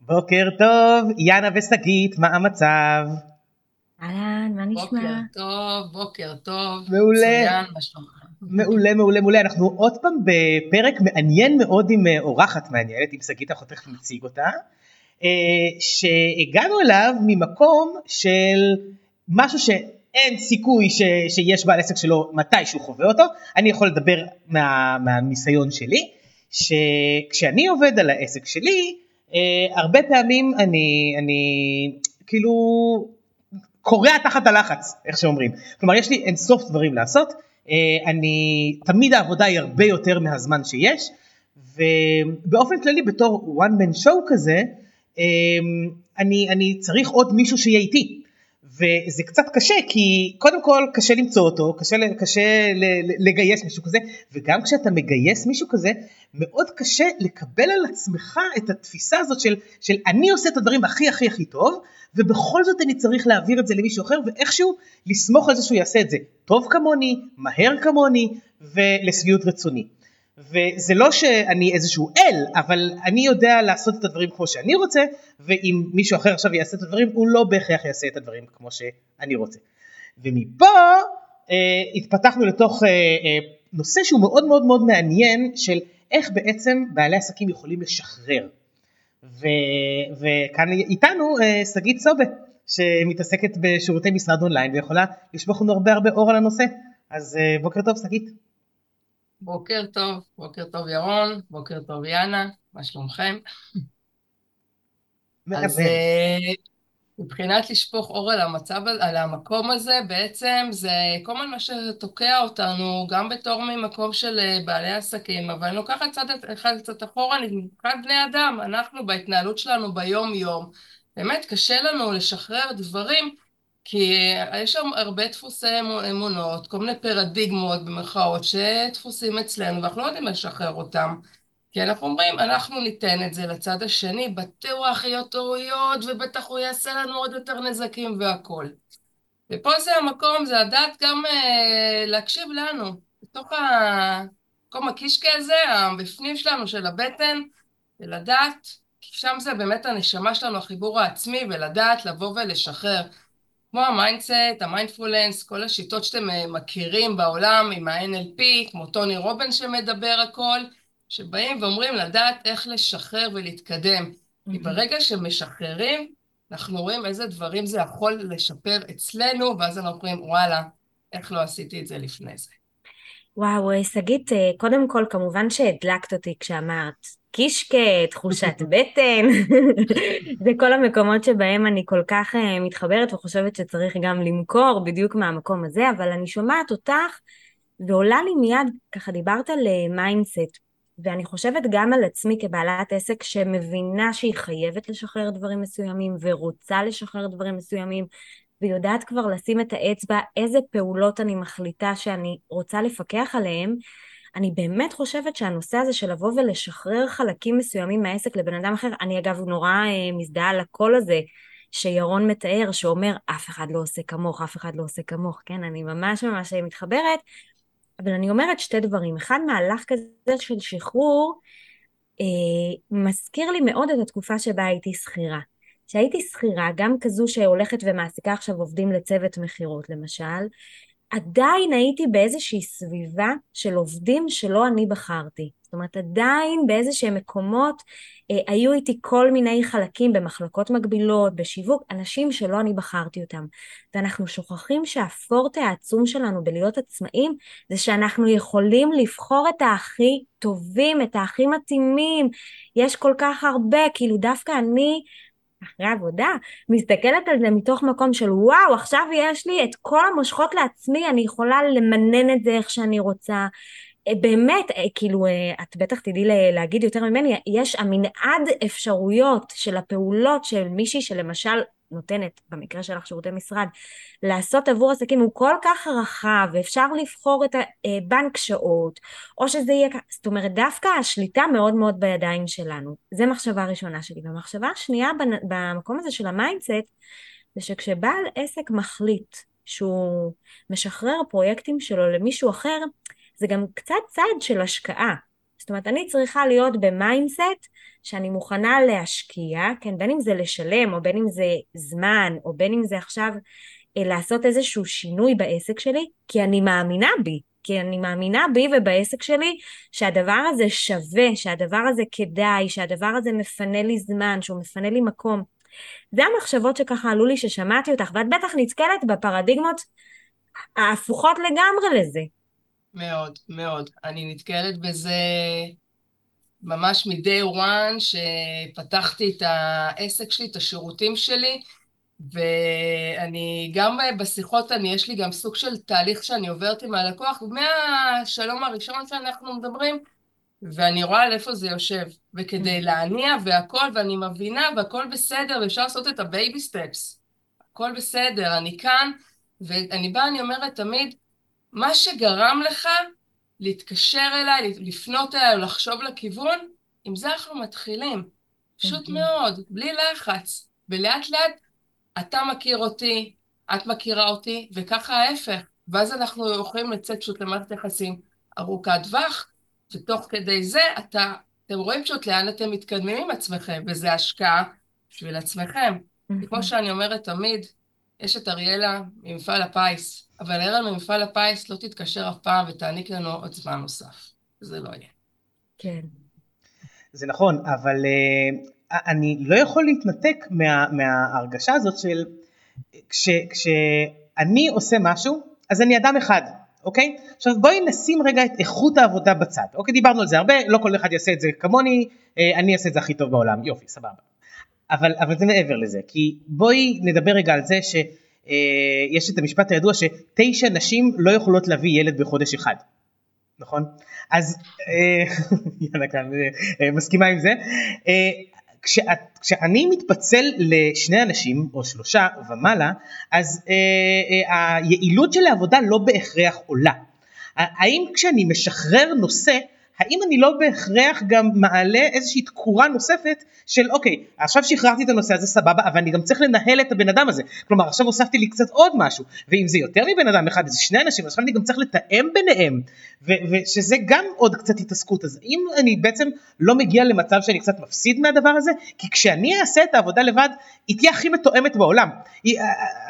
בוקר טוב, יאנה ושגית, מה המצב? אהלן, מה נשמע? בוקר טוב, בוקר טוב. מעולה. מצוין, מה שלומך? מעולה, מעולה, מעולה. אנחנו עוד פעם בפרק מעניין מאוד עם אה, אורחת מעניינת, עם שגית, אנחנו תכף נציג אותה, אה, שהגענו אליו ממקום של משהו שאין סיכוי ש, שיש בעל עסק שלו מתי שהוא חווה אותו. אני יכול לדבר מה, מהניסיון שלי, שכשאני עובד על העסק שלי, אה, הרבה פעמים אני, אני כאילו קורע תחת הלחץ, איך שאומרים. כלומר, יש לי אינסוף דברים לעשות, אה, אני, תמיד העבודה היא הרבה יותר מהזמן שיש, ובאופן כללי בתור one man show כזה, אה, אני, אני צריך עוד מישהו שיהיה איתי. וזה קצת קשה כי קודם כל קשה למצוא אותו, קשה, קשה לגייס מישהו כזה, וגם כשאתה מגייס מישהו כזה, מאוד קשה לקבל על עצמך את התפיסה הזאת של, של אני עושה את הדברים הכי הכי הכי טוב, ובכל זאת אני צריך להעביר את זה למישהו אחר, ואיכשהו לסמוך על זה שהוא יעשה את זה טוב כמוני, מהר כמוני, ולשביעות רצוני. וזה לא שאני איזשהו אל, אבל אני יודע לעשות את הדברים כמו שאני רוצה, ואם מישהו אחר עכשיו יעשה את הדברים, הוא לא בהכרח יעשה את הדברים כמו שאני רוצה. ומפה אה, התפתחנו לתוך אה, אה, נושא שהוא מאוד מאוד מאוד מעניין של איך בעצם בעלי עסקים יכולים לשחרר. ו, וכאן איתנו אה, שגית אה, סובה, שמתעסקת בשירותי משרד אונליין ויכולה לשפוך לנו הרבה הרבה אור על הנושא. אז אה, בוקר טוב שגית. בוקר טוב, בוקר טוב ירון, בוקר טוב יאנה, מה שלומכם? אז אה, מבחינת לשפוך אור על המצב, על המקום הזה, בעצם זה כל הזמן מה שתוקע אותנו, גם בתור ממקום של אה, בעלי עסקים, אבל אני לוקחת צד אחד קצת אחורה, מבחינת בני אדם, אנחנו בהתנהלות שלנו ביום-יום, באמת קשה לנו לשחרר דברים כי יש שם הרבה דפוסי אמונות, כל מיני פרדיגמות במרכאות שדפוסים אצלנו ואנחנו לא יודעים לשחרר אותם. כי אנחנו אומרים, אנחנו ניתן את זה לצד השני, בטוח יהיו טעויות ובטח הוא יעשה לנו עוד יותר נזקים והכול. ופה זה המקום, זה לדעת גם אה, להקשיב לנו, בתוך המקום הקישקע הזה, הבפנים שלנו של הבטן, ולדעת, כי שם זה באמת הנשמה שלנו, החיבור העצמי, ולדעת לבוא ולשחרר. כמו ה mindset, המיינדפולנס, כל השיטות שאתם אה, מכירים בעולם עם ה-NLP, כמו טוני רובינס שמדבר הכל, שבאים ואומרים לדעת איך לשחרר ולהתקדם. כי ברגע שמשחררים, אנחנו רואים איזה דברים זה יכול לשפר אצלנו, ואז אנחנו אומרים, וואלה, איך לא עשיתי את זה לפני זה. וואו, שגית, אה, קודם כל, כמובן שהדלקת אותי כשאמרת קישקה, תחושת בטן, זה כל המקומות שבהם אני כל כך uh, מתחברת וחושבת שצריך גם למכור בדיוק מהמקום הזה, אבל אני שומעת אותך ועולה לי מיד, ככה דיברת על mindset, אה, ואני חושבת גם על עצמי כבעלת עסק שמבינה שהיא חייבת לשחרר דברים מסוימים ורוצה לשחרר דברים מסוימים ויודעת כבר לשים את האצבע איזה פעולות אני מחליטה שאני רוצה לפקח עליהן, אני באמת חושבת שהנושא הזה של לבוא ולשחרר חלקים מסוימים מהעסק לבן אדם אחר, אני אגב נורא אה, מזדהה על הקול הזה שירון מתאר, שאומר אף אחד לא עושה כמוך, אף אחד לא עושה כמוך, כן? אני ממש ממש מתחברת, אבל אני אומרת שתי דברים. אחד, מהלך כזה של שחרור, אה, מזכיר לי מאוד את התקופה שבה הייתי שכירה. כשהייתי שכירה, גם כזו שהולכת ומעסיקה עכשיו עובדים לצוות מכירות למשל, עדיין הייתי באיזושהי סביבה של עובדים שלא אני בחרתי. זאת אומרת, עדיין באיזה שהם מקומות אה, היו איתי כל מיני חלקים במחלקות מקבילות, בשיווק, אנשים שלא אני בחרתי אותם. ואנחנו שוכחים שהפורטה העצום שלנו בלהיות עצמאים, זה שאנחנו יכולים לבחור את הכי טובים, את הכי מתאימים. יש כל כך הרבה, כאילו דווקא אני אחרי עבודה, מסתכלת על זה מתוך מקום של וואו, עכשיו יש לי את כל המושכות לעצמי, אני יכולה למנן את זה איך שאני רוצה. אה, באמת, אה, כאילו, אה, את בטח תדעי להגיד יותר ממני, יש המנעד אפשרויות של הפעולות של מישהי שלמשל נותנת, במקרה שלך שירותי משרד, לעשות עבור עסקים הוא כל כך רחב, ואפשר לבחור את הבנק שעות, או שזה יהיה, זאת אומרת, דווקא השליטה מאוד מאוד בידיים שלנו. זה מחשבה ראשונה שלי. והמחשבה השנייה במקום הזה של ה mindset, זה שכשבעל עסק מחליט שהוא משחרר פרויקטים שלו למישהו אחר, זה גם קצת צעד של השקעה. זאת אומרת, אני צריכה להיות ב mindset שאני מוכנה להשקיע, כן, בין אם זה לשלם, או בין אם זה זמן, או בין אם זה עכשיו אה, לעשות איזשהו שינוי בעסק שלי, כי אני מאמינה בי, כי אני מאמינה בי ובעסק שלי שהדבר הזה שווה, שהדבר הזה כדאי, שהדבר הזה מפנה לי זמן, שהוא מפנה לי מקום. זה המחשבות שככה עלו לי ששמעתי אותך, ואת בטח נתקלת בפרדיגמות ההפוכות לגמרי לזה. מאוד, מאוד. אני נתקלת בזה ממש מ-day one שפתחתי את העסק שלי, את השירותים שלי, ואני גם בשיחות, אני, יש לי גם סוג של תהליך שאני עוברת עם הלקוח, מהשלום הראשון שאנחנו מדברים, ואני רואה על איפה זה יושב. וכדי mm-hmm. להניע והכל, ואני מבינה, והכל בסדר, ואפשר לעשות את ה baby steps. הכל בסדר, אני כאן, ואני באה, אני אומרת תמיד, מה שגרם לך להתקשר אליי, לפנות אליי, לחשוב לכיוון, עם זה אנחנו מתחילים. פשוט mm-hmm. מאוד, בלי לחץ. ולאט לאט אתה מכיר אותי, את מכירה אותי, וככה ההפך. ואז אנחנו יכולים לצאת פשוט למערכת יחסים ארוכת טווח, ותוך כדי זה אתה, אתם רואים פשוט לאן אתם מתקדמים עם עצמכם, וזה השקעה בשביל עצמכם. Mm-hmm. כמו שאני אומרת תמיד, יש את אריאלה ממפעל הפיס, אבל אריאלה ממפעל הפיס לא תתקשר אף פעם ותעניק לנו עוד זמן נוסף. זה לא יהיה. כן. זה נכון, אבל uh, אני לא יכול להתנתק מה, מההרגשה הזאת של כש, כשאני עושה משהו, אז אני אדם אחד, אוקיי? עכשיו בואי נשים רגע את איכות העבודה בצד, אוקיי? דיברנו על זה הרבה, לא כל אחד יעשה את זה כמוני, אה, אני אעשה את זה הכי טוב בעולם, יופי, סבבה. אבל, אבל זה מעבר לזה, כי בואי נדבר רגע על זה שיש אה, את המשפט הידוע שתשע נשים לא יכולות להביא ילד בחודש אחד, נכון? אז אה, יאללה כאן, מסכימה עם זה. כשאת, כשאני מתפצל לשני אנשים או שלושה ומעלה אז אה, אה, היעילות של העבודה לא בהכרח עולה. האם כשאני משחרר נושא האם אני לא בהכרח גם מעלה איזושהי תקורה נוספת של אוקיי עכשיו שחררתי את הנושא הזה סבבה אבל אני גם צריך לנהל את הבן אדם הזה. כלומר עכשיו הוספתי לי קצת עוד משהו. ואם זה יותר מבן אדם אחד זה שני אנשים עכשיו אני גם צריך לתאם ביניהם. ושזה גם עוד קצת התעסקות. אז אם אני בעצם לא מגיע למצב שאני קצת מפסיד מהדבר הזה כי כשאני אעשה את העבודה לבד היא תהיה הכי מתואמת בעולם. היא,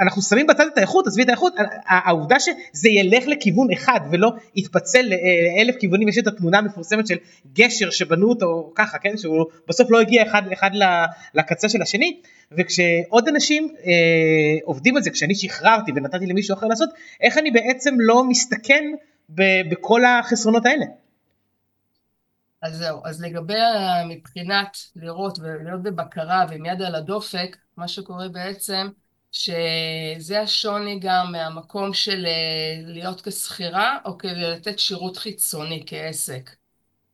אנחנו שמים בצד את האיכות עזבי את האיכות העובדה שזה ילך לכיוון אחד ולא יתפצל לאלף כיוונים יש את התמונה המפורסמת המפורסמת של גשר שבנו אותו ככה, כן, שהוא בסוף לא הגיע אחד, אחד לקצה של השני, וכשעוד אנשים אה, עובדים על זה, כשאני שחררתי ונתתי למישהו אחר לעשות, איך אני בעצם לא מסתכן ב- בכל החסרונות האלה. אז זהו, אז לגבי מבחינת לראות ולהיות בבקרה ועם יד על הדופק, מה שקורה בעצם, שזה השוני גם מהמקום של אה, להיות כשכירה או כדי לתת שירות חיצוני כעסק.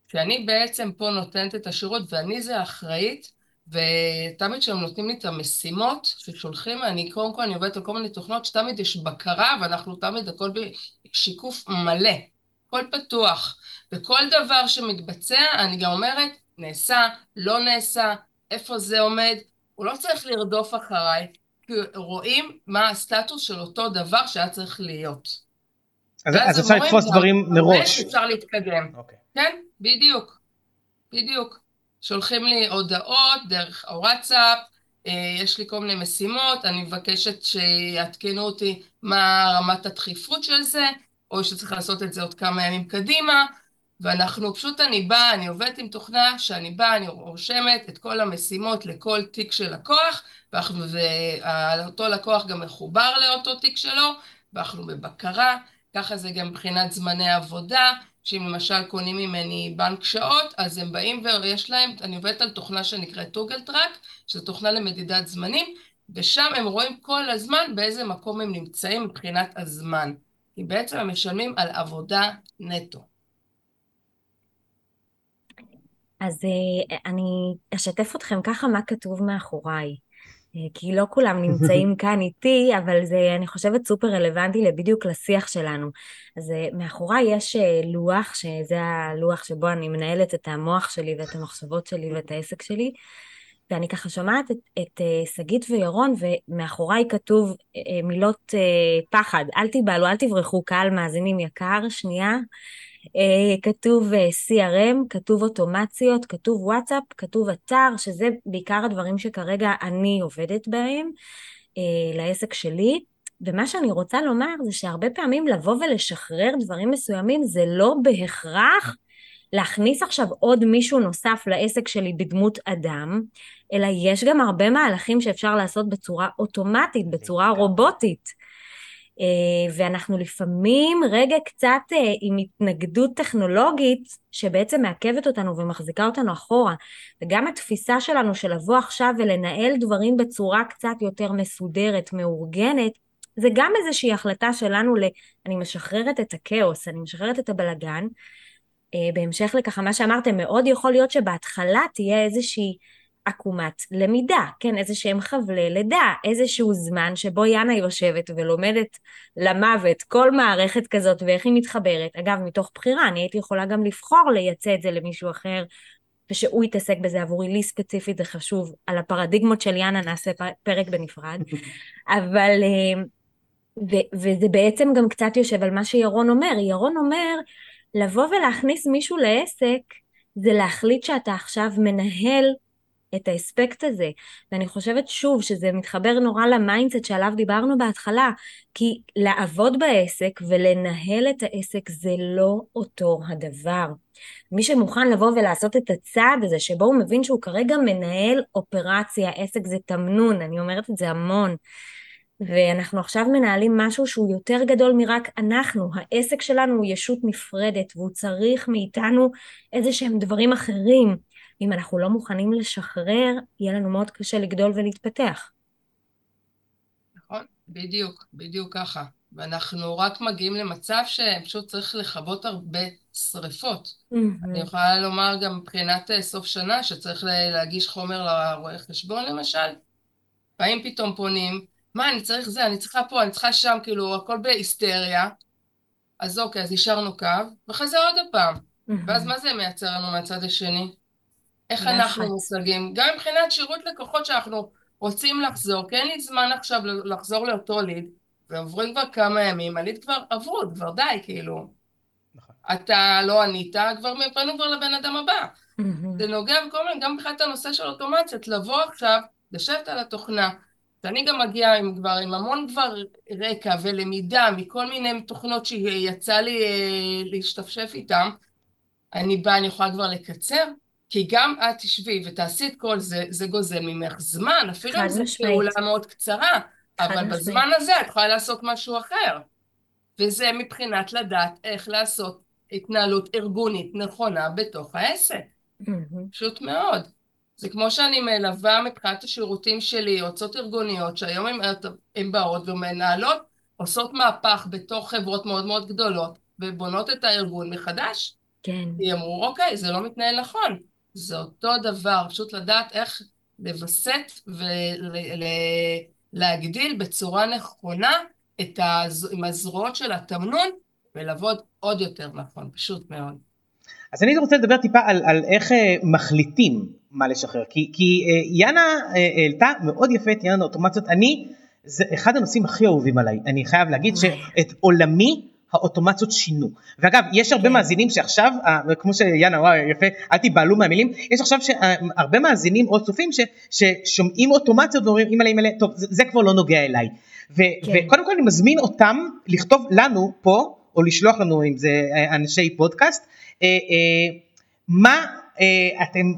שאני בעצם פה נותנת את השירות ואני זה האחראית, ותמיד כשהם נותנים לי את המשימות ששולחים, אני קודם כל אני עובדת על כל מיני תוכנות שתמיד יש בקרה ואנחנו תמיד הכל בשיקוף מלא, הכל פתוח, וכל דבר שמתבצע אני גם אומרת נעשה, לא נעשה, איפה זה עומד, הוא לא צריך לרדוף אחריי, כי רואים מה הסטטוס של אותו דבר שהיה צריך להיות. אז, אפשר לתפוס דברים מראש. אפשר להתקדם. Okay. אוקיי. כן, בדיוק. בדיוק. שולחים לי הודעות דרך הוואטסאפ, אה, יש לי כל מיני משימות, אני מבקשת שיעדכנו אותי מה רמת הדחיפות של זה, או שצריך לעשות את זה עוד כמה ימים קדימה, ואנחנו, פשוט אני באה, אני עובדת עם תוכנה שאני באה, אני רושמת את כל המשימות לכל תיק של לקוח, ואותו לקוח גם מחובר לאותו תיק שלו, ואנחנו בבקרה, ככה זה גם מבחינת זמני עבודה, שאם למשל קונים ממני בנק שעות, אז הם באים ויש להם, אני עובדת על תוכנה שנקראת טוגל טראק, שזו תוכנה למדידת זמנים, ושם הם רואים כל הזמן באיזה מקום הם נמצאים מבחינת הזמן. כי בעצם הם משלמים על עבודה נטו. אז אה, אני אשתף אתכם ככה מה כתוב מאחוריי. אה, כי לא כולם נמצאים כאן איתי, אבל זה, אני חושבת, סופר רלוונטי בדיוק לשיח שלנו. אז אה, מאחוריי יש אה, לוח, שזה הלוח שבו אני מנהלת את המוח שלי ואת המחשבות שלי ואת העסק שלי, ואני ככה שומעת את שגית וירון, ומאחוריי כתוב מילות פחד, אל תיבהלו, אל תברחו, קהל מאזינים יקר, שנייה. כתוב CRM, כתוב אוטומציות, כתוב וואטסאפ, כתוב אתר, שזה בעיקר הדברים שכרגע אני עובדת בהם לעסק שלי. ומה שאני רוצה לומר זה שהרבה פעמים לבוא ולשחרר דברים מסוימים זה לא בהכרח להכניס עכשיו עוד מישהו נוסף לעסק שלי בדמות אדם, אלא יש גם הרבה מהלכים שאפשר לעשות בצורה אוטומטית, בצורה רובוטית. אה, ואנחנו לפעמים רגע קצת אה, עם התנגדות טכנולוגית שבעצם מעכבת אותנו ומחזיקה אותנו אחורה. וגם התפיסה שלנו של לבוא עכשיו ולנהל דברים בצורה קצת יותר מסודרת, מאורגנת, זה גם איזושהי החלטה שלנו ל... אני משחררת את הכאוס, אני משחררת את הבלגן. אה, בהמשך לככה מה שאמרתם, מאוד יכול להיות שבהתחלה תהיה איזושהי עקומת למידה, כן, איזה שהם חבלי לידה, איזשהו זמן שבו יאנה יושבת ולומדת למוות כל מערכת כזאת ואיך היא מתחברת. אגב, מתוך בחירה, אני הייתי יכולה גם לבחור לייצא את זה למישהו אחר, ושהוא יתעסק בזה עבורי, לי ספציפית זה חשוב. על הפרדיגמות של יאנה נעשה פרק בנפרד, אבל... אה, ו- וזה בעצם גם קצת יושב על מה שירון אומר. ירון אומר, לבוא ולהכניס מישהו לעסק, זה להחליט שאתה עכשיו מנהל את האספקט הזה. ואני חושבת שוב שזה מתחבר נורא ל mindset שעליו דיברנו בהתחלה, כי לעבוד בעסק ולנהל את העסק זה לא אותו הדבר. מי שמוכן לבוא ולעשות את הצעד הזה, שבו הוא מבין שהוא כרגע מנהל אופרציה, עסק זה תמנון, אני אומרת את זה המון. ואנחנו עכשיו מנהלים משהו שהוא יותר גדול מרק אנחנו, העסק שלנו הוא ישות נפרדת והוא צריך מאיתנו איזה שהם דברים אחרים. אם אנחנו לא מוכנים לשחרר, יהיה לנו מאוד קשה לגדול ולהתפתח. נכון, בדיוק, בדיוק ככה. ואנחנו רק מגיעים למצב שפשוט צריך לכבות הרבה שריפות. Mm-hmm. אני יכולה לומר גם מבחינת אה, סוף שנה, שצריך להגיש חומר לרואה חשבון למשל, והאם פתאום פונים, מה, אני צריך זה, אני צריכה פה, אני צריכה שם, כאילו, הכל בהיסטריה. אז אוקיי, אז השארנו קו, ואחרי זה עוד פעם. ואז מה זה מייצר לנו מהצד השני? איך אנחנו מושגים? גם מבחינת שירות לקוחות שאנחנו רוצים לחזור, כי אין לי זמן עכשיו לחזור לאותו ליד, ועוברים כבר כמה ימים, הליד כבר עברו, כבר די, כאילו. נכון. אתה לא ענית, כבר פנו כבר לבן אדם הבא. זה נוגע בכל מיני, גם מבחינת הנושא של אוטומציות, לבוא עכשיו, לשבת על התוכנה, שאני גם מגיעה עם כבר, עם המון כבר רקע ולמידה מכל מיני תוכנות שיצא לי אה, להשתפשף איתן, אני באה, אני יכולה כבר לקצר, כי גם את תשבי ותעשי את כל זה, זה גוזל ממך זמן, אפילו אם זו פעולה מאוד קצרה, אבל בזמן הזה את יכולה לעשות משהו אחר. וזה מבחינת לדעת איך לעשות התנהלות ארגונית נכונה בתוך העסק. פשוט מאוד. זה כמו שאני מלווה מבחינת השירותים שלי, יועצות ארגוניות, שהיום הן באות ומנהלות, עושות מהפך בתוך חברות מאוד מאוד גדולות, ובונות את הארגון מחדש. כן. כי אמרו, אוקיי, זה לא מתנהל נכון. זה אותו דבר, פשוט לדעת איך לווסת ולהגדיל בצורה נכונה את הז... עם הזרועות של התמנון, ולעבוד עוד יותר נכון, פשוט מאוד. אז אני רוצה לדבר טיפה על, על איך אה, מחליטים מה לשחרר, כי, כי אה, יאנה אה, העלתה מאוד יפה את עניין האוטומציות, אני, זה אחד הנושאים הכי אהובים עליי, אני חייב להגיד שאת עולמי האוטומציות שינו. ואגב, יש הרבה כן. מאזינים שעכשיו, כמו שיאנה אמרה יפה, אל תיבהלו מהמילים, יש עכשיו הרבה מאזינים או צופים ש, ששומעים אוטומציות ואומרים אימא'לה אימא'לה, טוב זה, זה כבר לא נוגע אליי. ו, כן. וקודם כל אני מזמין אותם לכתוב לנו פה, או לשלוח לנו אם זה אנשי פודקאסט, אה, אה, מה אה, אתם,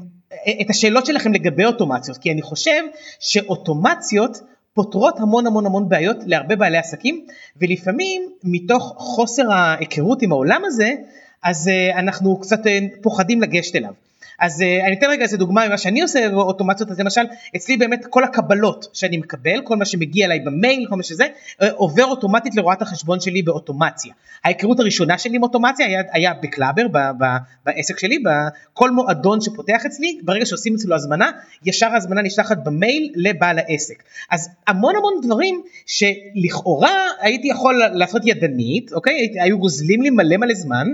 את השאלות שלכם לגבי אוטומציות, כי אני חושב שאוטומציות פותרות המון המון המון בעיות להרבה בעלי עסקים, ולפעמים מתוך חוסר ההיכרות עם העולם הזה, אז אנחנו קצת פוחדים לגשת אליו. אז uh, אני אתן רגע איזה דוגמה ממה שאני עושה באוטומציות, אז למשל אצלי באמת כל הקבלות שאני מקבל, כל מה שמגיע אליי במייל, כל מה שזה, uh, עובר אוטומטית לרואת החשבון שלי באוטומציה. ההיכרות הראשונה שלי עם אוטומציה היה, היה בקלאבר, ב, ב, בעסק שלי, בכל מועדון שפותח אצלי, ברגע שעושים אצלו הזמנה, ישר ההזמנה נשלחת במייל לבעל העסק. אז המון המון דברים שלכאורה הייתי יכול לעשות ידנית, אוקיי? היו גוזלים לי מלא מלא זמן.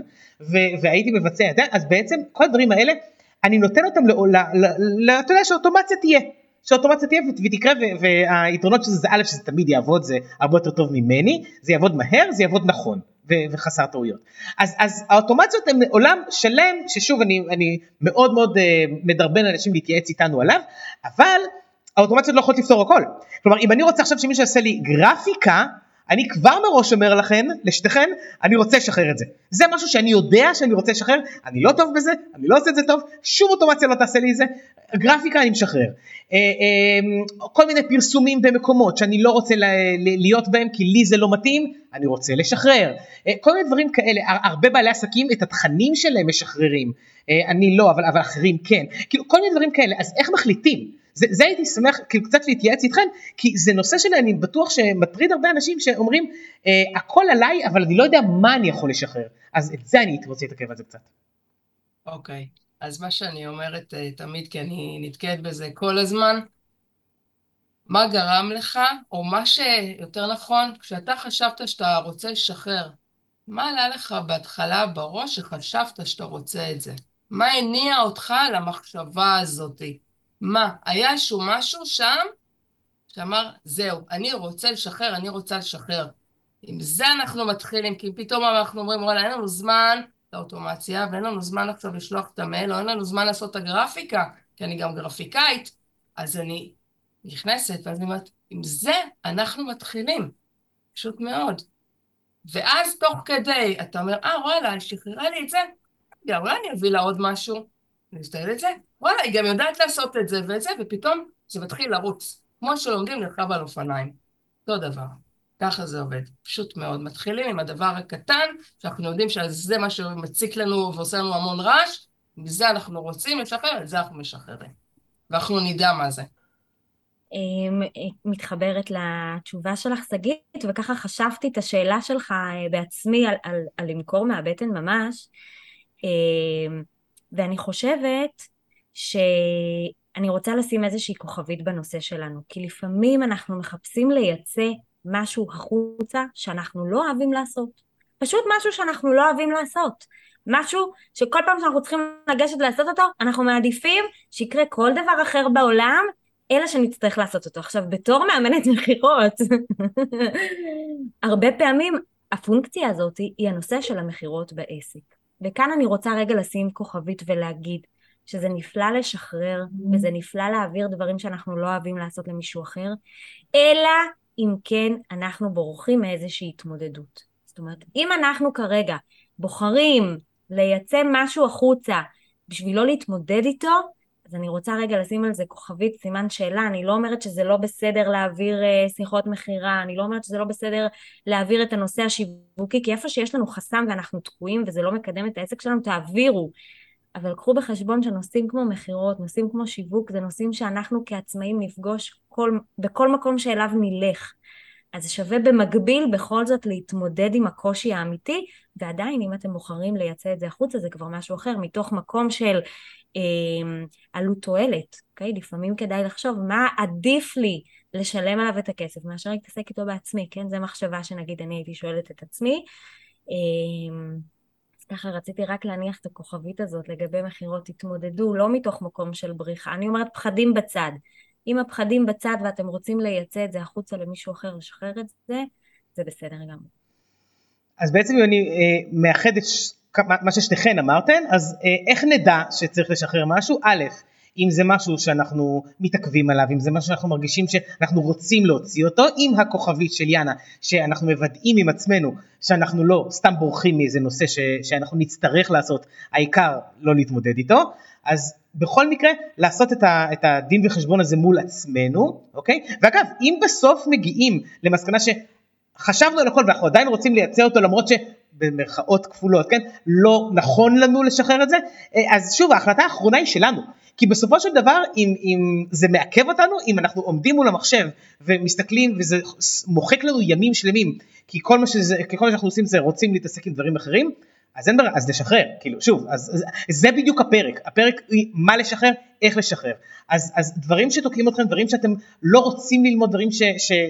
והייתי מבצע את זה, אז בעצם כל הדברים האלה אני נותן אותם, אתה יודע שאוטומציה תהיה, שאוטומציה תהיה ותקרה והיתרונות של זה זה א' שזה תמיד יעבוד זה הרבה יותר טוב ממני, זה יעבוד מהר, זה יעבוד נכון, וחסר טעויות. אז, אז האוטומציות הן עולם שלם, ששוב אני, אני מאוד מאוד uh, מדרבן אנשים להתייעץ איתנו עליו, אבל האוטומציות לא יכולות לפתור הכל. כלומר, אם אני רוצה עכשיו שמישהו יעשה לי גרפיקה, אני כבר מראש אומר לכן, לשתיכן, אני רוצה לשחרר את זה. זה משהו שאני יודע שאני רוצה לשחרר, אני לא טוב בזה, אני לא עושה את זה טוב, שום אוטומציה לא תעשה לי את זה, גרפיקה אני משחרר. אה, אה, כל מיני פרסומים במקומות שאני לא רוצה להיות בהם כי לי זה לא מתאים, אני רוצה לשחרר. אה, כל מיני דברים כאלה, הרבה בעלי עסקים את התכנים שלהם משחררים, אני לא, אבל, אבל אחרים כן. כאילו כל מיני דברים כאלה, אז איך מחליטים? זה, זה הייתי שמח כאילו קצת להתייעץ איתכם, כי זה נושא שאני בטוח שמטריד הרבה אנשים שאומרים, אה, הכל עליי, אבל אני לא יודע מה אני יכול לשחרר. אז את זה אני הייתי רוצה להתעכב על זה קצת. אוקיי, okay. אז מה שאני אומרת אה, תמיד, כי אני נתקעת בזה כל הזמן, מה גרם לך, או מה שיותר נכון, כשאתה חשבת שאתה רוצה לשחרר, מה עלה לך בהתחלה בראש שחשבת שאתה רוצה את זה? מה הניע אותך למחשבה הזאתי? מה? היה איזשהו משהו שם שאמר, זהו, אני רוצה לשחרר, אני רוצה לשחרר. עם זה אנחנו מתחילים, כי פתאום אנחנו אומרים, וואלה, אין לנו זמן לאוטומציה, ואין לנו זמן עכשיו לשלוח את המייל, או אין לנו זמן לעשות את הגרפיקה, כי אני גם גרפיקאית, אז אני נכנסת, ואז אני אומרת, עם זה אנחנו מתחילים. פשוט מאוד. ואז תוך כדי, אתה אומר, אה, וואלה, שחררה לי את זה, רגע, אולי אני אביא לה עוד משהו, אסתכל את זה, וואלה, היא גם יודעת לעשות את זה ואת זה, ופתאום זה מתחיל לרוץ. כמו שלומדים לרכב על אופניים. אותו דבר. ככה זה עובד. פשוט מאוד. מתחילים עם הדבר הקטן, שאנחנו יודעים שזה מה שמציק לנו ועושה לנו המון רעש, מזה אנחנו רוצים לשחרר, את זה אנחנו משחררים. ואנחנו נדע מה זה. אמ, מתחברת לתשובה שלך, שגית, וככה חשבתי את השאלה שלך אה, בעצמי על, על, על למכור מהבטן ממש, אמ, ואני חושבת שאני רוצה לשים איזושהי כוכבית בנושא שלנו, כי לפעמים אנחנו מחפשים לייצא משהו החוצה שאנחנו לא אוהבים לעשות. פשוט משהו שאנחנו לא אוהבים לעשות. משהו שכל פעם שאנחנו צריכים לגשת לעשות אותו, אנחנו מעדיפים שיקרה כל דבר אחר בעולם, אלא שנצטרך לעשות אותו. עכשיו, בתור מאמנת מכירות, הרבה פעמים הפונקציה הזאת היא הנושא של המכירות בעסק. וכאן אני רוצה רגע לשים כוכבית ולהגיד, שזה נפלא לשחרר, וזה נפלא להעביר דברים שאנחנו לא אוהבים לעשות למישהו אחר, אלא אם כן אנחנו בורחים מאיזושהי התמודדות. זאת אומרת, אם אנחנו כרגע בוחרים לייצא משהו החוצה בשביל לא להתמודד איתו, אז אני רוצה רגע לשים על זה כוכבית, סימן שאלה, אני לא אומרת שזה לא בסדר להעביר uh, שיחות מכירה, אני לא אומרת שזה לא בסדר להעביר את הנושא השיווקי, כי איפה שיש לנו חסם ואנחנו תקועים וזה לא מקדם את העסק שלנו, תעבירו. אבל קחו בחשבון שנושאים כמו מכירות, נושאים כמו שיווק, זה נושאים שאנחנו כעצמאים נפגוש כל, בכל מקום שאליו נלך. אז זה שווה במקביל בכל זאת להתמודד עם הקושי האמיתי, ועדיין אם אתם בוחרים לייצא את זה החוצה זה כבר משהו אחר, מתוך מקום של אה, עלות תועלת, אוקיי? לפעמים כדאי לחשוב מה עדיף לי לשלם עליו את הכסף מאשר להתעסק איתו בעצמי, כן? זו מחשבה שנגיד אני הייתי שואלת את עצמי. אה, ככה רציתי רק להניח את הכוכבית הזאת לגבי מכירות, תתמודדו לא מתוך מקום של בריחה, אני אומרת פחדים בצד. אם הפחדים בצד ואתם רוצים לייצא את זה החוצה למישהו אחר, לשחרר את זה, זה בסדר גמור. אז בעצם אם אני אה, מאחד את. מה ששתיכן אמרתן, אז אה, איך נדע שצריך לשחרר משהו? א', אם זה משהו שאנחנו מתעכבים עליו, אם זה משהו שאנחנו מרגישים שאנחנו רוצים להוציא אותו, עם הכוכבית של יאנה, שאנחנו מוודאים עם עצמנו שאנחנו לא סתם בורחים מאיזה נושא ש, שאנחנו נצטרך לעשות, העיקר לא להתמודד איתו, אז בכל מקרה לעשות את, ה, את הדין וחשבון הזה מול עצמנו, אוקיי? ואגב, אם בסוף מגיעים למסקנה שחשבנו על הכל ואנחנו עדיין רוצים לייצר אותו למרות ש... במרכאות כפולות, כן? לא נכון לנו לשחרר את זה, אה, אז שוב ההחלטה האחרונה היא שלנו, כי בסופו של דבר אם, אם זה מעכב אותנו, אם אנחנו עומדים מול המחשב ומסתכלים וזה מוחק לנו ימים שלמים, כי כל מה, שזה, כל מה שאנחנו עושים זה רוצים להתעסק עם דברים אחרים, אז אין ברירה, אז לשחרר, כאילו, שוב, אז, אז זה בדיוק הפרק, הפרק הוא מה לשחרר, איך לשחרר. אז, אז דברים שתוקעים אתכם, דברים שאתם לא רוצים ללמוד, דברים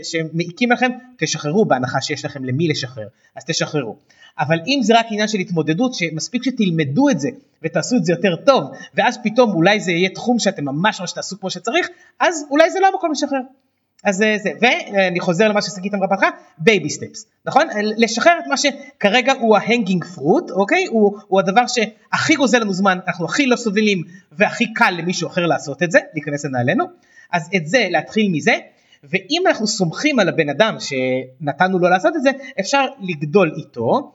שמעיקים לכם, תשחררו בהנחה שיש לכם למי לשחרר, אז תשחררו. אבל אם זה רק עניין של התמודדות, שמספיק שתלמדו את זה ותעשו את זה יותר טוב, ואז פתאום אולי זה יהיה תחום שאתם ממש ממש תעשו כמו שצריך, אז אולי זה לא המקום לשחרר. אז אה, זה, ואני חוזר למה ששגית אמרה בהתחלה, baby steps, נכון? לשחרר את מה שכרגע הוא ה hanging fruit, אוקיי? הוא, הוא הדבר שהכי גוזל לנו זמן, אנחנו הכי לא סובלים והכי קל למישהו אחר לעשות את זה, להיכנס לנעלינו, אז את זה, להתחיל מזה, ואם אנחנו סומכים על הבן אדם שנתנו לו לעשות את זה, אפשר לגדול איתו,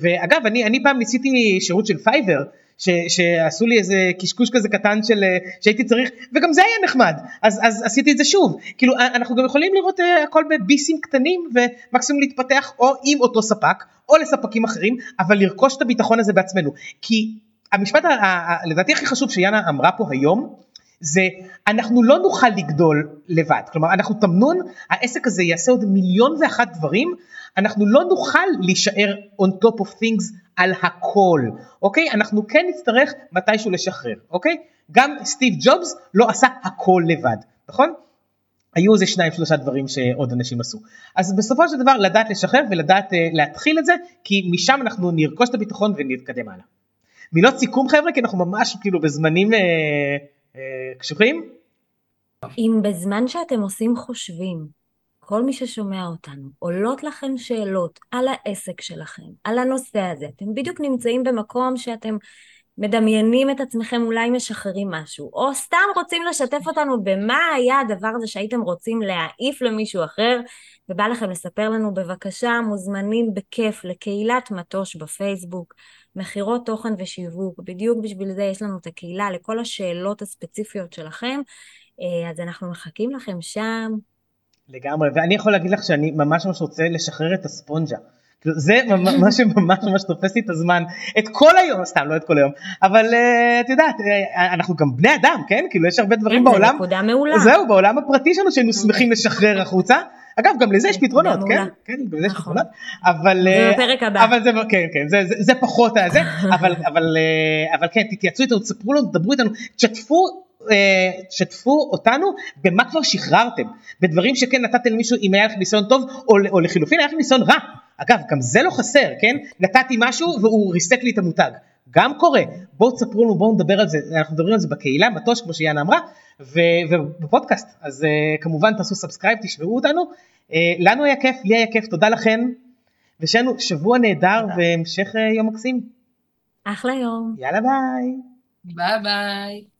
ואגב, אני, אני פעם ניסיתי שירות של Fiverr, ש, שעשו לי איזה קשקוש כזה קטן של שהייתי צריך וגם זה היה נחמד. אז, אז עשיתי את זה שוב. כאילו אנחנו גם יכולים לראות uh, הכל בביסים קטנים ומקסימום להתפתח או עם אותו ספק או לספקים אחרים אבל לרכוש את הביטחון הזה בעצמנו. כי המשפט ה, ה, ה, לדעתי הכי חשוב שיאנה אמרה פה היום זה אנחנו לא נוכל לגדול לבד כלומר אנחנו תמנון העסק הזה יעשה עוד מיליון ואחת דברים אנחנו לא נוכל להישאר on top of things על הכל, אוקיי? אנחנו כן נצטרך מתישהו לשחרר, אוקיי? גם סטיב ג'ובס לא עשה הכל לבד, נכון? היו איזה שניים שלושה דברים שעוד אנשים עשו. אז בסופו של דבר לדעת לשחרר ולדעת uh, להתחיל את זה, כי משם אנחנו נרכוש את הביטחון ונתקדם הלאה. מילות סיכום חבר'ה, כי אנחנו ממש כאילו בזמנים uh, קשוחים. אם בזמן שאתם עושים חושבים כל מי ששומע אותנו, עולות לכם שאלות על העסק שלכם, על הנושא הזה. אתם בדיוק נמצאים במקום שאתם מדמיינים את עצמכם אולי משחררים משהו, או סתם רוצים לשתף אותנו במה היה הדבר הזה שהייתם רוצים להעיף למישהו אחר, ובא לכם לספר לנו בבקשה, מוזמנים בכיף לקהילת מטוש בפייסבוק, מכירות תוכן ושיווק, בדיוק בשביל זה יש לנו את הקהילה לכל השאלות הספציפיות שלכם, אה, אז אנחנו מחכים לכם שם. לגמרי, ואני יכול להגיד לך שאני ממש ממש רוצה לשחרר את הספונג'ה. כאילו, זה מה שממש ממש תופס לי את הזמן, את כל היום, סתם לא את כל היום, אבל uh, את יודעת, uh, אנחנו גם בני אדם, כן? כאילו יש הרבה דברים כן, בעולם, זה נקודה מעולה. זהו, בעולם הפרטי שלנו שהיינו שמחים לשחרר החוצה. אגב, גם לזה יש פתרונות, כן? כן, גם לזה יש נכון. פתרונות. אבל... זה אה, בפרק הבא. אבל זה, כן, כן, זה, זה, זה פחות הזה, אבל, אבל, אה, אבל כן, תתייעצו איתנו, תספרו לנו, תדברו איתנו, תשתפו אה, שתפו אותנו במה כבר שחררתם, בדברים שכן נתתם למישהו אם היה לכם ניסיון טוב או, או לחילופין היה לכם ניסיון רע. אגב, גם זה לא חסר, כן? נתתי משהו והוא ריסק לי את המותג. גם קורה. בואו תספרו לנו, בואו נדבר על זה, אנחנו מדברים על זה בקהילה, מטוש, כמו שיאנה אמרה, ו- ובפודקאסט. אז uh, כמובן תעשו subscribe, תשמעו אותנו. Uh, לנו היה כיף, לי היה כיף, תודה לכן. ושיהיה לנו שבוע נהדר והמשך uh, יום מקסים. אחלה יום. יאללה ביי. ביי ביי.